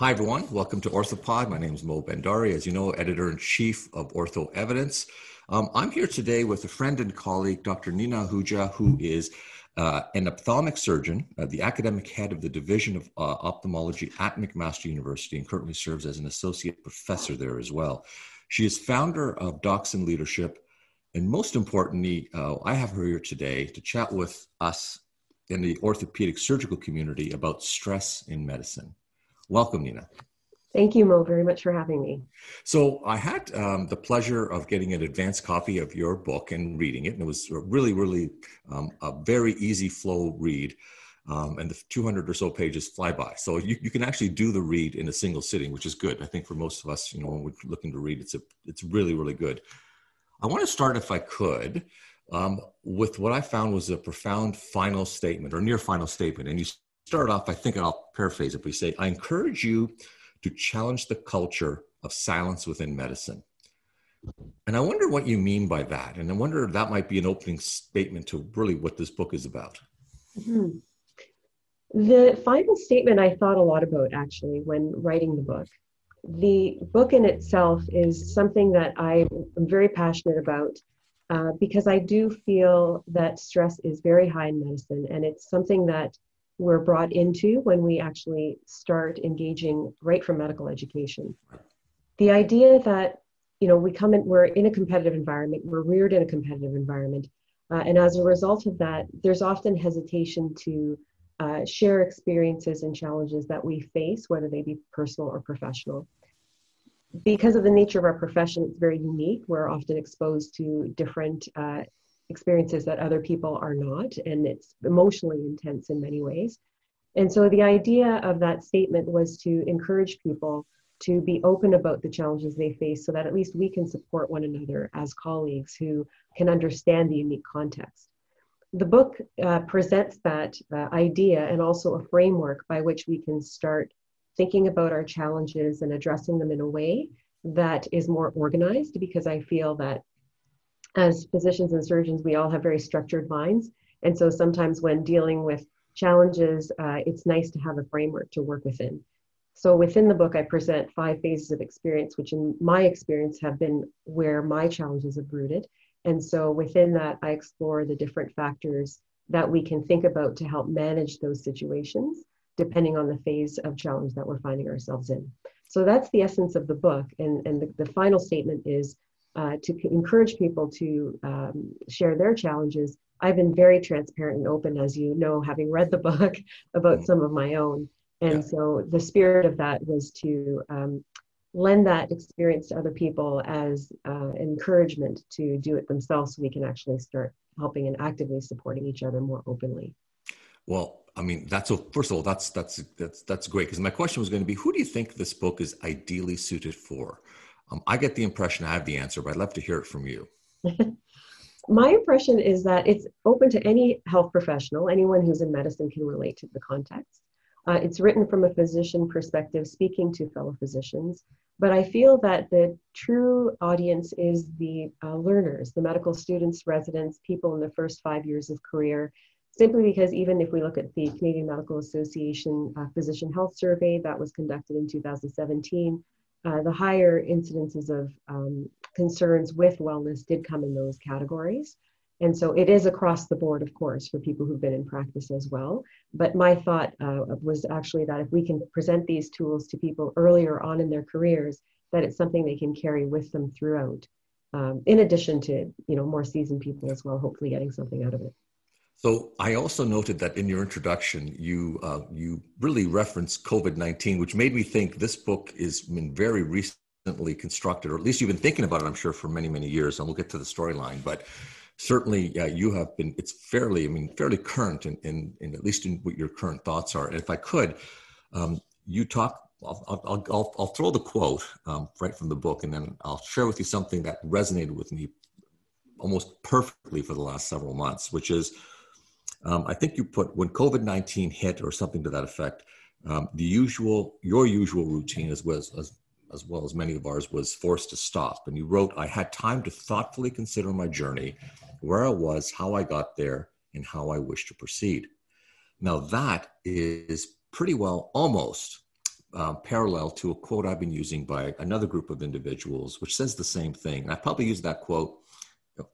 Hi, everyone. Welcome to Orthopod. My name is Mo Bhandari, as you know, editor in chief of Ortho Evidence. Um, I'm here today with a friend and colleague, Dr. Nina Ahuja, who is uh, an ophthalmic surgeon, uh, the academic head of the Division of uh, Ophthalmology at McMaster University, and currently serves as an associate professor there as well. She is founder of Docs in Leadership, and most importantly, uh, I have her here today to chat with us in the orthopedic surgical community about stress in medicine. Welcome, Nina. Thank you, Mo, very much for having me. So, I had um, the pleasure of getting an advanced copy of your book and reading it, and it was really, really um, a very easy flow read. Um, and the 200 or so pages fly by. So you, you can actually do the read in a single sitting, which is good. I think for most of us, you know, when we're looking to read, it's a, it's really, really good. I want to start, if I could, um, with what I found was a profound final statement or near final statement. And you start off, I think, I'll paraphrase it, we say, I encourage you to challenge the culture of silence within medicine. And I wonder what you mean by that. And I wonder if that might be an opening statement to really what this book is about. Mm-hmm. The final statement I thought a lot about actually when writing the book. The book in itself is something that I am very passionate about uh, because I do feel that stress is very high in medicine and it's something that we're brought into when we actually start engaging right from medical education. The idea that you know we come in, we're in a competitive environment, we're reared in a competitive environment, uh, and as a result of that, there's often hesitation to uh, share experiences and challenges that we face, whether they be personal or professional. Because of the nature of our profession, it's very unique. We're often exposed to different uh, experiences that other people are not, and it's emotionally intense in many ways. And so the idea of that statement was to encourage people to be open about the challenges they face so that at least we can support one another as colleagues who can understand the unique context. The book uh, presents that uh, idea and also a framework by which we can start thinking about our challenges and addressing them in a way that is more organized because I feel that as physicians and surgeons, we all have very structured minds. And so sometimes when dealing with challenges, uh, it's nice to have a framework to work within. So within the book, I present five phases of experience, which in my experience have been where my challenges have rooted. And so within that, I explore the different factors that we can think about to help manage those situations, depending on the phase of challenge that we're finding ourselves in. So that's the essence of the book. And, and the, the final statement is uh, to encourage people to um, share their challenges. I've been very transparent and open, as you know, having read the book about mm-hmm. some of my own. And yeah. so the spirit of that was to um, lend that experience to other people as uh, encouragement to do it themselves so we can actually start helping and actively supporting each other more openly. Well, I mean, that's so. First of all, that's that's that's that's great. Because my question was going to be, who do you think this book is ideally suited for? Um, I get the impression I have the answer, but I'd love to hear it from you. My impression is that it's open to any health professional, anyone who's in medicine can relate to the context. Uh, it's written from a physician perspective, speaking to fellow physicians. But I feel that the true audience is the uh, learners, the medical students, residents, people in the first five years of career, simply because even if we look at the Canadian Medical Association uh, Physician Health Survey that was conducted in 2017, uh, the higher incidences of um, concerns with wellness did come in those categories. And so it is across the board, of course, for people who've been in practice as well. But my thought uh, was actually that if we can present these tools to people earlier on in their careers, that it's something they can carry with them throughout. Um, in addition to you know more seasoned people as well, hopefully getting something out of it. So I also noted that in your introduction, you uh, you really referenced COVID nineteen, which made me think this book is been very recently constructed, or at least you've been thinking about it. I'm sure for many many years, and we'll get to the storyline. But certainly, you have been. It's fairly, I mean, fairly current, in, in, in at least in what your current thoughts are. And if I could, um, you talk. I'll, I'll, I'll, I'll, throw the quote um, right from the book, and then I'll share with you something that resonated with me almost perfectly for the last several months, which is um, I think you put when COVID 19 hit or something to that effect, um, the usual, your usual routine as well as, as, as well as many of ours was forced to stop. And you wrote, I had time to thoughtfully consider my journey, where I was, how I got there, and how I wish to proceed. Now, that is pretty well almost uh, parallel to a quote I've been using by another group of individuals, which says the same thing. And I probably used that quote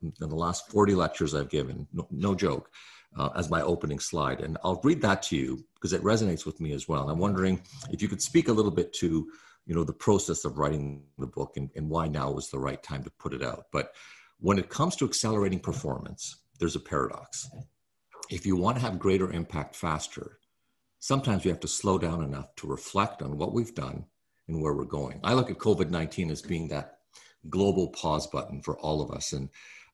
in the last 40 lectures I've given, no, no joke, uh, as my opening slide. And I'll read that to you because it resonates with me as well. And I'm wondering if you could speak a little bit to, you know, the process of writing the book and, and why now was the right time to put it out. But when it comes to accelerating performance, there's a paradox. If you want to have greater impact faster, sometimes we have to slow down enough to reflect on what we've done and where we're going. I look at COVID 19 as being that global pause button for all of us. And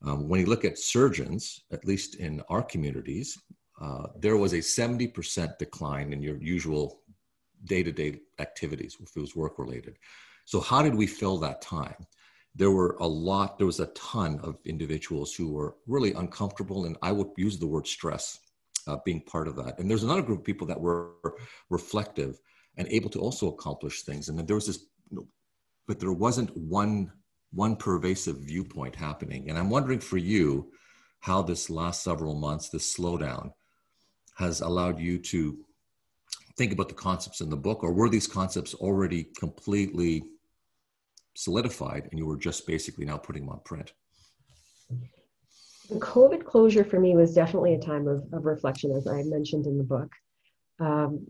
um, when you look at surgeons, at least in our communities, uh, there was a 70% decline in your usual day to day activities if it was work related. So, how did we fill that time? There were a lot, there was a ton of individuals who were really uncomfortable, and I would use the word stress uh, being part of that. And there's another group of people that were reflective and able to also accomplish things. And then there was this, but there wasn't one one pervasive viewpoint happening. And I'm wondering for you how this last several months, this slowdown, has allowed you to think about the concepts in the book, or were these concepts already completely solidified and you were just basically now putting them on print? The COVID closure for me was definitely a time of, of reflection, as I mentioned in the book. Um,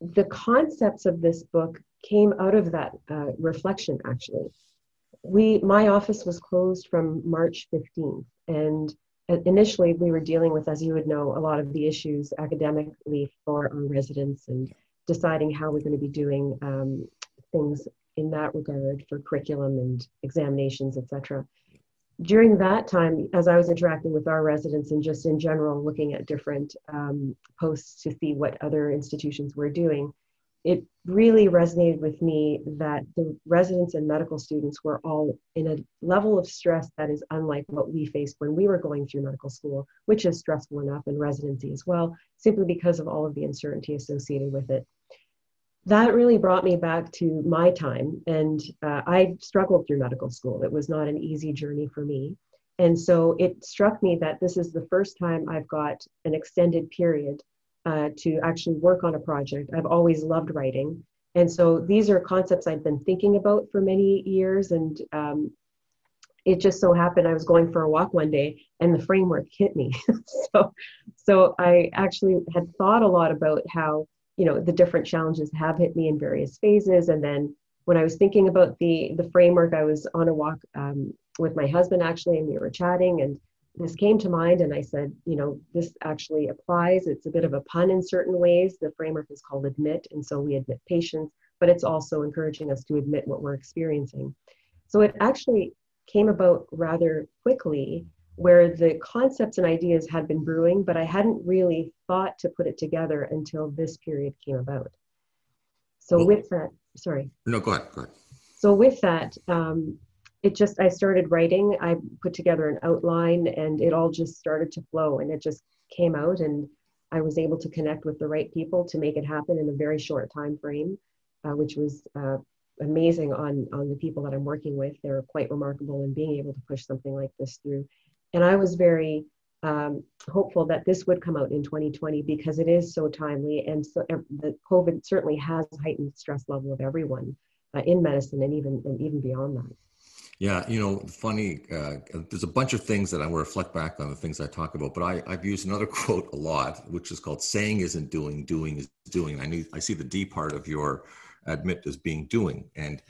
the concepts of this book came out of that uh, reflection, actually. We, my office was closed from March 15th, and initially we were dealing with, as you would know, a lot of the issues academically for our residents and deciding how we're going to be doing um, things in that regard for curriculum and examinations, etc during that time, as I was interacting with our residents and just in general looking at different um, posts to see what other institutions were doing, it really resonated with me that the residents and medical students were all in a level of stress that is unlike what we faced when we were going through medical school, which is stressful enough in residency as well, simply because of all of the uncertainty associated with it that really brought me back to my time. And uh, I struggled through medical school. It was not an easy journey for me. And so it struck me that this is the first time I've got an extended period uh, to actually work on a project. I've always loved writing. And so these are concepts I've been thinking about for many years. And um, it just so happened I was going for a walk one day and the framework hit me. so, so I actually had thought a lot about how you know the different challenges have hit me in various phases and then when i was thinking about the the framework i was on a walk um, with my husband actually and we were chatting and this came to mind and i said you know this actually applies it's a bit of a pun in certain ways the framework is called admit and so we admit patients but it's also encouraging us to admit what we're experiencing so it actually came about rather quickly where the concepts and ideas had been brewing, but I hadn't really thought to put it together until this period came about. So with that, sorry. No, go ahead. Go ahead. So with that, um, it just I started writing. I put together an outline, and it all just started to flow, and it just came out, and I was able to connect with the right people to make it happen in a very short time frame, uh, which was uh, amazing on on the people that I'm working with. They're quite remarkable in being able to push something like this through. And I was very um, hopeful that this would come out in 2020 because it is so timely and so the COVID certainly has heightened stress level of everyone uh, in medicine and even and even beyond that. Yeah, you know, funny. Uh, there's a bunch of things that I will reflect back on the things I talk about, but I, I've used another quote a lot, which is called "Saying isn't doing, doing is doing." I need, I see the D part of your admit as being doing, and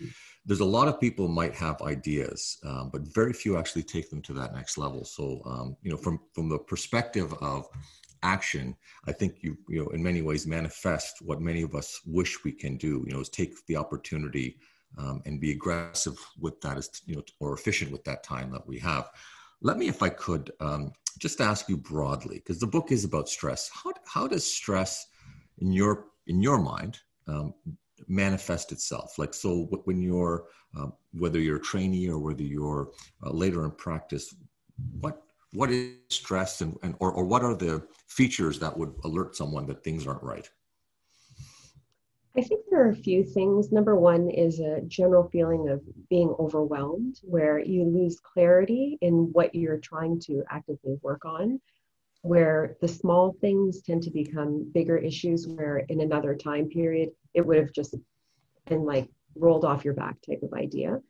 there's a lot of people might have ideas, um, but very few actually take them to that next level. So, um, you know, from from the perspective of action, I think you you know in many ways manifest what many of us wish we can do. You know, is take the opportunity um, and be aggressive with that, is you know, or efficient with that time that we have. Let me, if I could, um, just ask you broadly, because the book is about stress. How how does stress, in your in your mind, um, manifest itself like so when you're uh, whether you're a trainee or whether you're uh, later in practice what what is stress and, and or, or what are the features that would alert someone that things aren't right I think there are a few things. Number one is a general feeling of being overwhelmed, where you lose clarity in what you're trying to actively work on where the small things tend to become bigger issues where in another time period it would have just and like rolled off your back type of idea.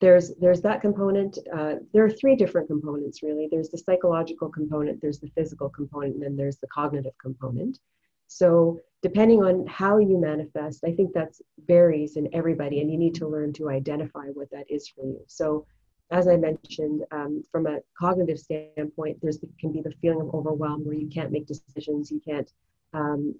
There's there's that component uh, there are three different components really. There's the psychological component there's the physical component and then there's the cognitive component so depending on how you manifest i think that varies in everybody and you need to learn to identify what that is for you. So as i mentioned um, from a cognitive standpoint there's can be the feeling of overwhelm where you can't make decisions you can't um,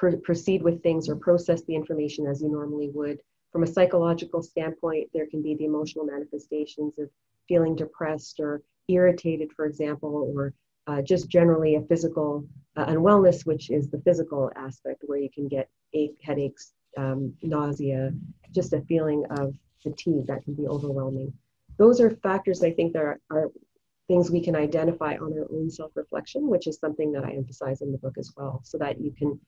pr- proceed with things or process the information as you normally would. From a psychological standpoint, there can be the emotional manifestations of feeling depressed or irritated, for example, or uh, just generally a physical uh, unwellness, which is the physical aspect where you can get ache, headaches, um, nausea, just a feeling of fatigue that can be overwhelming. Those are factors I think that are, are things we can identify on our own self reflection, which is something that I emphasize in the book as well, so that you can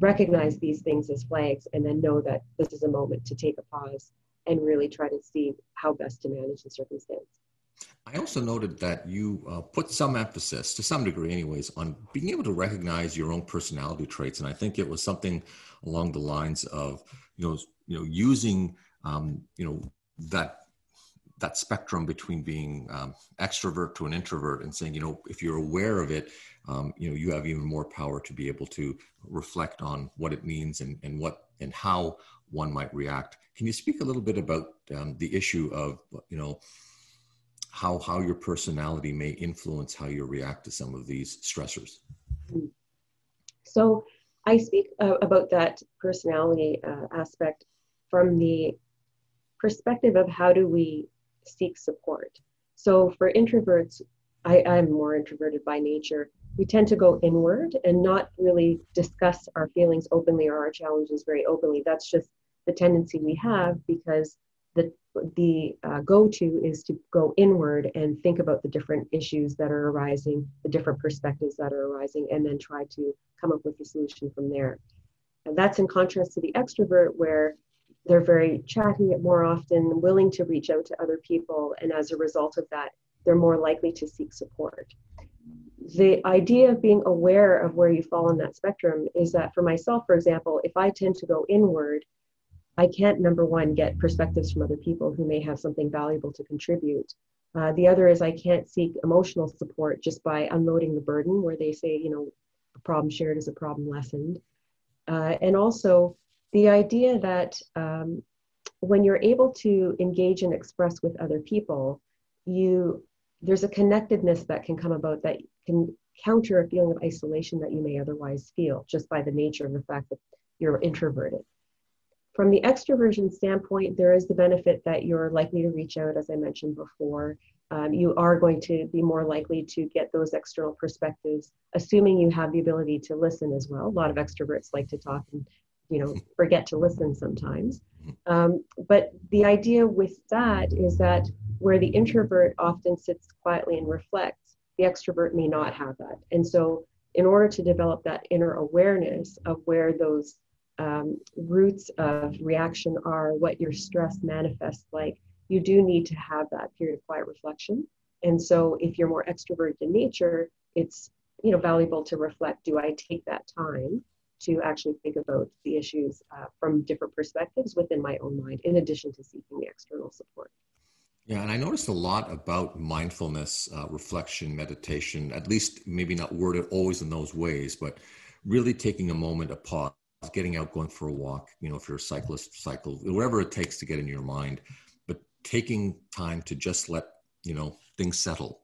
recognize these things as flags and then know that this is a moment to take a pause and really try to see how best to manage the circumstance. I also noted that you uh, put some emphasis, to some degree, anyways, on being able to recognize your own personality traits, and I think it was something along the lines of, you know, you know, using, um, you know, that that spectrum between being um, extrovert to an introvert, and saying, you know, if you're aware of it, um, you know you have even more power to be able to reflect on what it means and, and what and how one might react. Can you speak a little bit about um, the issue of you know how how your personality may influence how you react to some of these stressors. So i speak uh, about that personality uh, aspect from the perspective of how do we seek support. So for introverts I, i'm more introverted by nature. We tend to go inward and not really discuss our feelings openly or our challenges very openly. That's just the tendency we have because the the uh, go-to is to go inward and think about the different issues that are arising, the different perspectives that are arising, and then try to come up with a solution from there. And that's in contrast to the extrovert, where they're very chatty more often, willing to reach out to other people, and as a result of that, they're more likely to seek support the idea of being aware of where you fall in that spectrum is that for myself, for example, if I tend to go inward, I can't, number one, get perspectives from other people who may have something valuable to contribute. Uh, the other is I can't seek emotional support just by unloading the burden, where they say, you know, a problem shared is a problem lessened. Uh, and also the idea that um, when you're able to engage and express with other people, you there's a connectedness that can come about that can counter a feeling of isolation that you may otherwise feel just by the nature of the fact that you're introverted. From the extroversion standpoint, there is the benefit that you're likely to reach out, as I mentioned before. Um, you are going to be more likely to get those external perspectives, assuming you have the ability to listen as well. A lot of extroverts like to talk and you know forget to listen sometimes. Um, but the idea with that is that where the introvert often sits quietly and reflects, the extrovert may not have that. And so, in order to develop that inner awareness of where those um, roots of reaction are, what your stress manifests like, you do need to have that period of quiet reflection. And so, if you're more extroverted in nature, it's you know valuable to reflect. Do I take that time to actually think about the issues uh, from different perspectives within my own mind, in addition to seeking the external support? Yeah, and I noticed a lot about mindfulness, uh, reflection, meditation, at least maybe not worded always in those ways, but really taking a moment, a pause, getting out, going for a walk, you know, if you're a cyclist, cycle, whatever it takes to get in your mind, but taking time to just let, you know, things settle.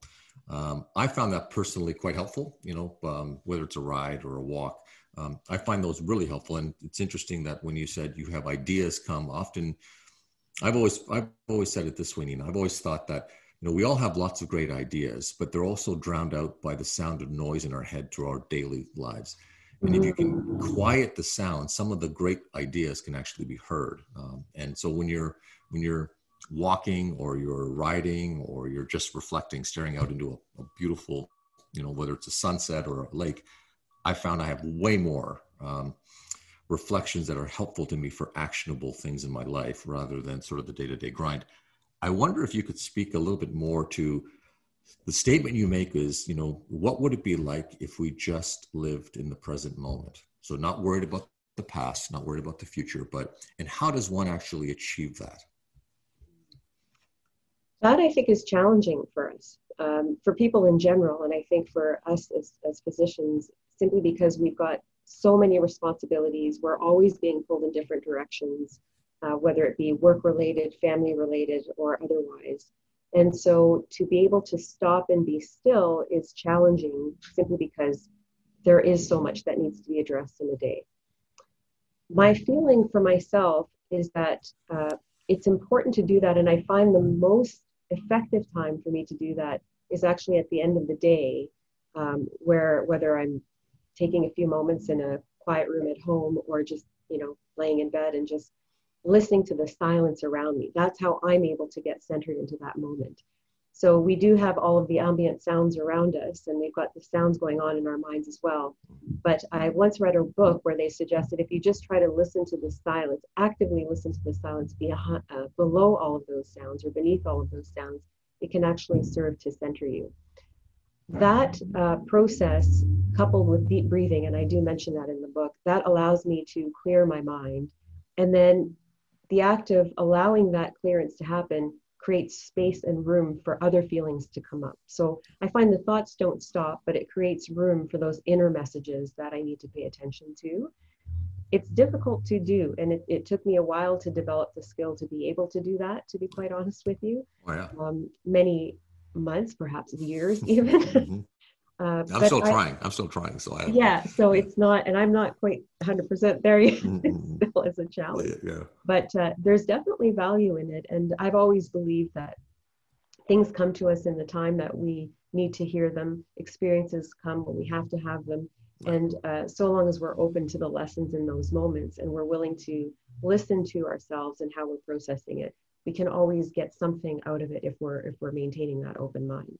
Um, I found that personally quite helpful, you know, um, whether it's a ride or a walk. Um, I find those really helpful. And it's interesting that when you said you have ideas come, often I've always I've always said it this way, Nina. I've always thought that you know we all have lots of great ideas, but they're also drowned out by the sound of noise in our head through our daily lives. And if you can mm-hmm. quiet the sound, some of the great ideas can actually be heard. Um, and so when you're when you're walking or you're riding or you're just reflecting, staring out into a, a beautiful, you know, whether it's a sunset or a lake, I found I have way more um, reflections that are helpful to me for actionable things in my life rather than sort of the day to day grind. I wonder if you could speak a little bit more to the statement you make is, you know, what would it be like if we just lived in the present moment? So, not worried about the past, not worried about the future, but and how does one actually achieve that? That I think is challenging for us, um, for people in general, and I think for us as, as physicians, simply because we've got so many responsibilities. We're always being pulled in different directions, uh, whether it be work related, family related, or otherwise. And so to be able to stop and be still is challenging simply because there is so much that needs to be addressed in a day. My feeling for myself is that uh, it's important to do that. And I find the most effective time for me to do that is actually at the end of the day, um, where whether I'm taking a few moments in a quiet room at home or just, you know, laying in bed and just listening to the silence around me. That's how I'm able to get centered into that moment. So we do have all of the ambient sounds around us, and we've got the sounds going on in our minds as well. But I once read a book where they suggested if you just try to listen to the silence, actively listen to the silence behind, uh, below all of those sounds or beneath all of those sounds, it can actually serve to center you. That uh, process, coupled with deep breathing, and I do mention that in the book, that allows me to clear my mind. And then the act of allowing that clearance to happen creates space and room for other feelings to come up. So I find the thoughts don't stop, but it creates room for those inner messages that I need to pay attention to. It's difficult to do, and it, it took me a while to develop the skill to be able to do that, to be quite honest with you. Oh, yeah. Um, many months, perhaps years even. Uh, I'm still I, trying. I'm still trying. So I yeah. So it's not, and I'm not quite 100 percent there yet. Mm-hmm. still is a challenge. Yeah. But uh, there's definitely value in it, and I've always believed that things come to us in the time that we need to hear them. Experiences come when we have to have them, and uh, so long as we're open to the lessons in those moments and we're willing to listen to ourselves and how we're processing it, we can always get something out of it if we're if we're maintaining that open mind.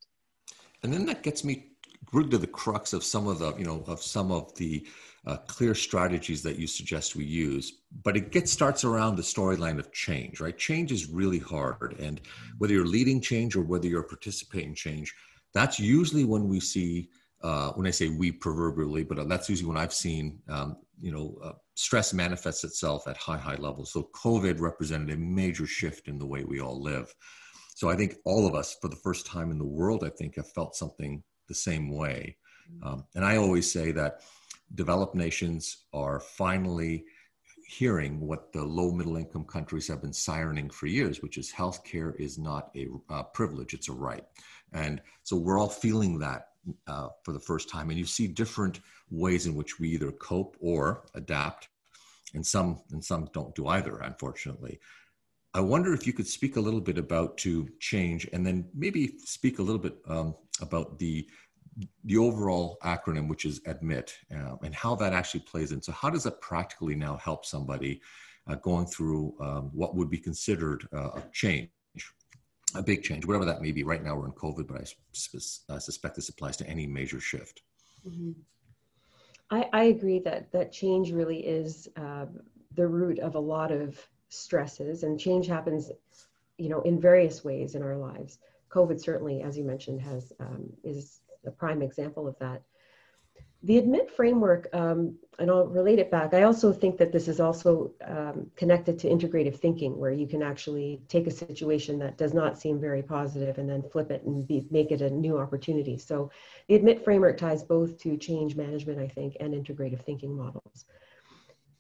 And then that gets me really to the crux of some of the you know of some of the uh, clear strategies that you suggest we use but it gets starts around the storyline of change right? Change is really hard and whether you're leading change or whether you're participating change that's usually when we see uh, when i say we proverbially but that's usually when i've seen um, you know uh, stress manifests itself at high high levels. So covid represented a major shift in the way we all live. So i think all of us for the first time in the world i think have felt something the same way. Mm-hmm. Um, and I always say that developed nations are finally hearing what the low middle income countries have been sirening for years, which is healthcare is not a uh, privilege, it's a right. And so we're all feeling that uh, for the first time. And you see different ways in which we either cope or adapt. And some and some don't do either, unfortunately. I wonder if you could speak a little bit about to change, and then maybe speak a little bit um, about the the overall acronym, which is admit, uh, and how that actually plays in. So, how does that practically now help somebody uh, going through um, what would be considered uh, a change, a big change, whatever that may be? Right now, we're in COVID, but I, I suspect this applies to any major shift. Mm-hmm. I, I, agree that that change really is uh, the root of a lot of stresses and change happens you know in various ways in our lives. Covid certainly as you mentioned has um, is a prime example of that. The admit framework um, and i'll relate it back. I also think that this is also um, connected to integrative thinking where you can actually take a situation that does not seem very positive and then flip it and be, make it a new opportunity. So the admit framework ties both to change management i think and integrative thinking models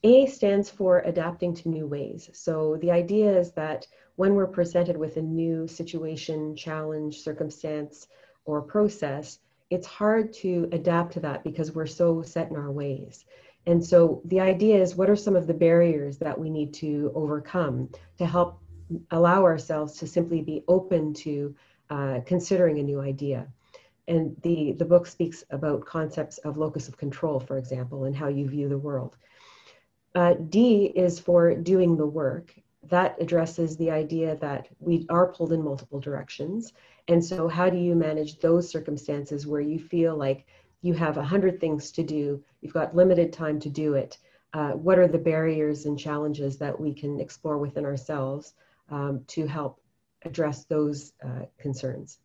a stands for adapting to new ways. So the idea is that when we're presented with a new situation, challenge, circumstance, or process, it's hard to adapt to that because we're so set in our ways. And so the idea is what are some of the barriers that we need to overcome to help allow ourselves to simply be open to uh, considering a new idea? And the, the book speaks about concepts of locus of control, for example, and how you view the world. Uh, D is for doing the work. That addresses the idea that we are pulled in multiple directions. And so, how do you manage those circumstances where you feel like you have a hundred things to do, you've got limited time to do it? Uh, what are the barriers and challenges that we can explore within ourselves um, to help address those uh, concerns?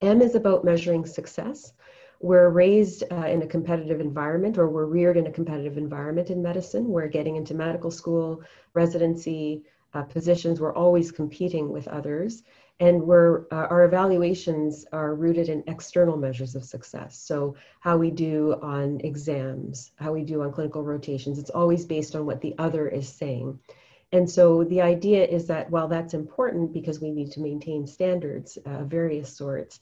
M is about measuring success. We're raised uh, in a competitive environment or we're reared in a competitive environment in medicine. We're getting into medical school, residency uh, positions, we're always competing with others and we're, uh, our evaluations are rooted in external measures of success. So how we do on exams, how we do on clinical rotations, it's always based on what the other is saying. And so the idea is that while that's important because we need to maintain standards uh, of various sorts,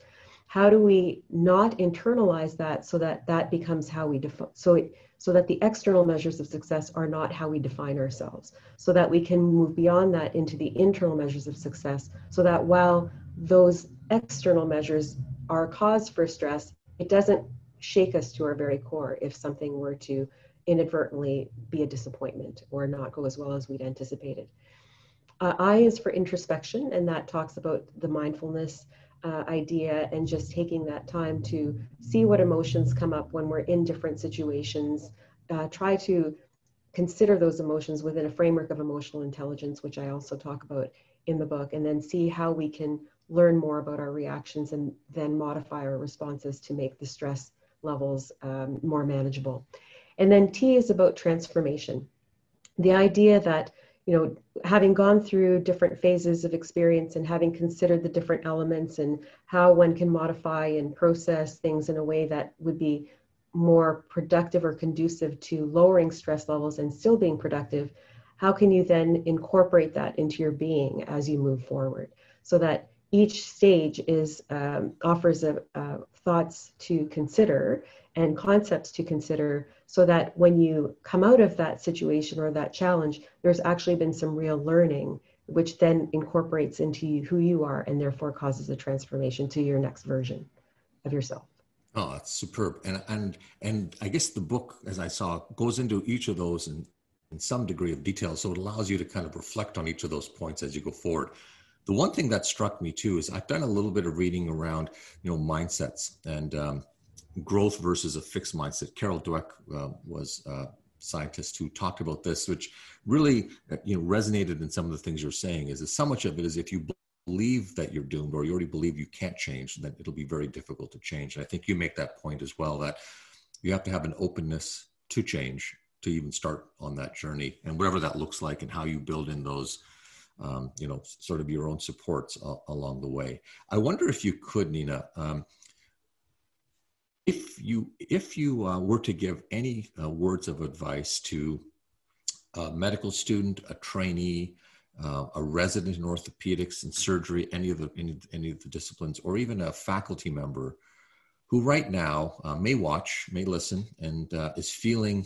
how do we not internalize that so that that becomes how we define so it, so that the external measures of success are not how we define ourselves so that we can move beyond that into the internal measures of success so that while those external measures are cause for stress it doesn't shake us to our very core if something were to inadvertently be a disappointment or not go as well as we'd anticipated. Uh, i is for introspection and that talks about the mindfulness uh, idea and just taking that time to see what emotions come up when we're in different situations. Uh, try to consider those emotions within a framework of emotional intelligence, which I also talk about in the book, and then see how we can learn more about our reactions and then modify our responses to make the stress levels um, more manageable. And then T is about transformation. The idea that you know, having gone through different phases of experience and having considered the different elements and how one can modify and process things in a way that would be more productive or conducive to lowering stress levels and still being productive, how can you then incorporate that into your being as you move forward? So that each stage is um, offers a, thoughts to consider and concepts to consider so that when you come out of that situation or that challenge, there's actually been some real learning, which then incorporates into you, who you are and therefore causes a transformation to your next version of yourself. Oh, that's superb. And and and I guess the book, as I saw, goes into each of those in, in some degree of detail. So it allows you to kind of reflect on each of those points as you go forward. The one thing that struck me too is I've done a little bit of reading around, you know, mindsets and um, growth versus a fixed mindset. Carol Dweck uh, was a scientist who talked about this, which really uh, you know resonated in some of the things you're saying. Is that so much of it is if you believe that you're doomed or you already believe you can't change, then it'll be very difficult to change. And I think you make that point as well that you have to have an openness to change to even start on that journey, and whatever that looks like, and how you build in those. Um, you know, sort of your own supports uh, along the way. I wonder if you could, Nina, um, if you if you uh, were to give any uh, words of advice to a medical student, a trainee, uh, a resident in orthopedics and surgery, any of the any, any of the disciplines, or even a faculty member who right now uh, may watch, may listen, and uh, is feeling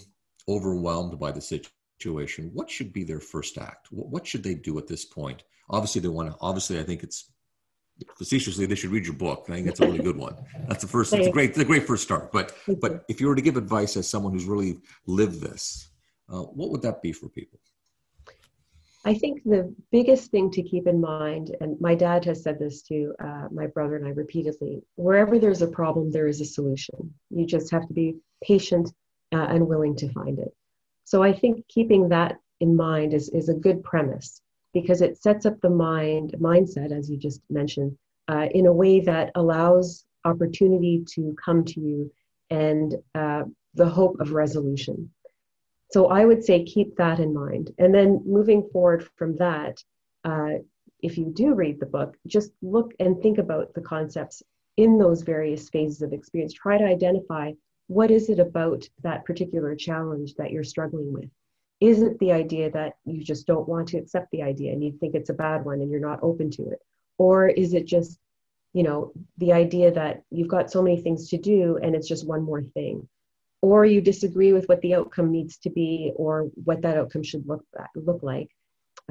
overwhelmed by the situation, what should be their first act? What should they do at this point? Obviously, they want to. Obviously, I think it's facetiously they should read your book. I think that's a really good one. That's the first. It's a great, it's a great first start. But but if you were to give advice as someone who's really lived this, uh, what would that be for people? I think the biggest thing to keep in mind, and my dad has said this to uh, my brother and I repeatedly: wherever there's a problem, there is a solution. You just have to be patient uh, and willing to find it. So I think keeping that in mind is is a good premise because it sets up the mind mindset, as you just mentioned, uh, in a way that allows opportunity to come to you and uh, the hope of resolution. So I would say keep that in mind. And then moving forward from that, uh, if you do read the book, just look and think about the concepts in those various phases of experience. Try to identify what is it about that particular challenge that you're struggling with? Is it the idea that you just don't want to accept the idea and you think it's a bad one and you're not open to it? Or is it just you know the idea that you've got so many things to do and it's just one more thing? Or you disagree with what the outcome needs to be or what that outcome should look look like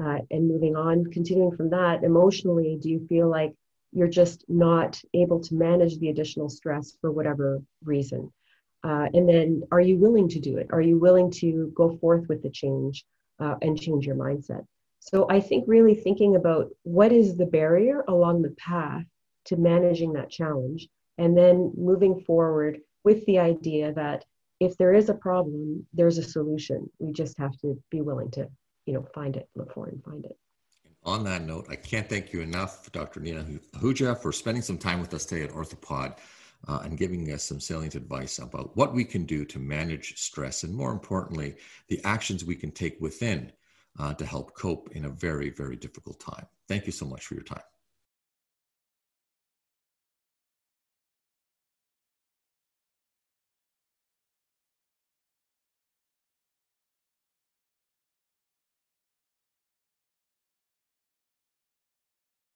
uh, and moving on continuing from that emotionally do you feel like you're just not able to manage the additional stress for whatever reason uh, and then, are you willing to do it? Are you willing to go forth with the change uh, and change your mindset? So, I think really thinking about what is the barrier along the path to managing that challenge, and then moving forward with the idea that if there is a problem, there's a solution. We just have to be willing to, you know, find it, look for it, and find it. On that note, I can't thank you enough, Dr. Nina Ahuja, for spending some time with us today at Orthopod. Uh, and giving us some salient advice about what we can do to manage stress and, more importantly, the actions we can take within uh, to help cope in a very, very difficult time. Thank you so much for your time.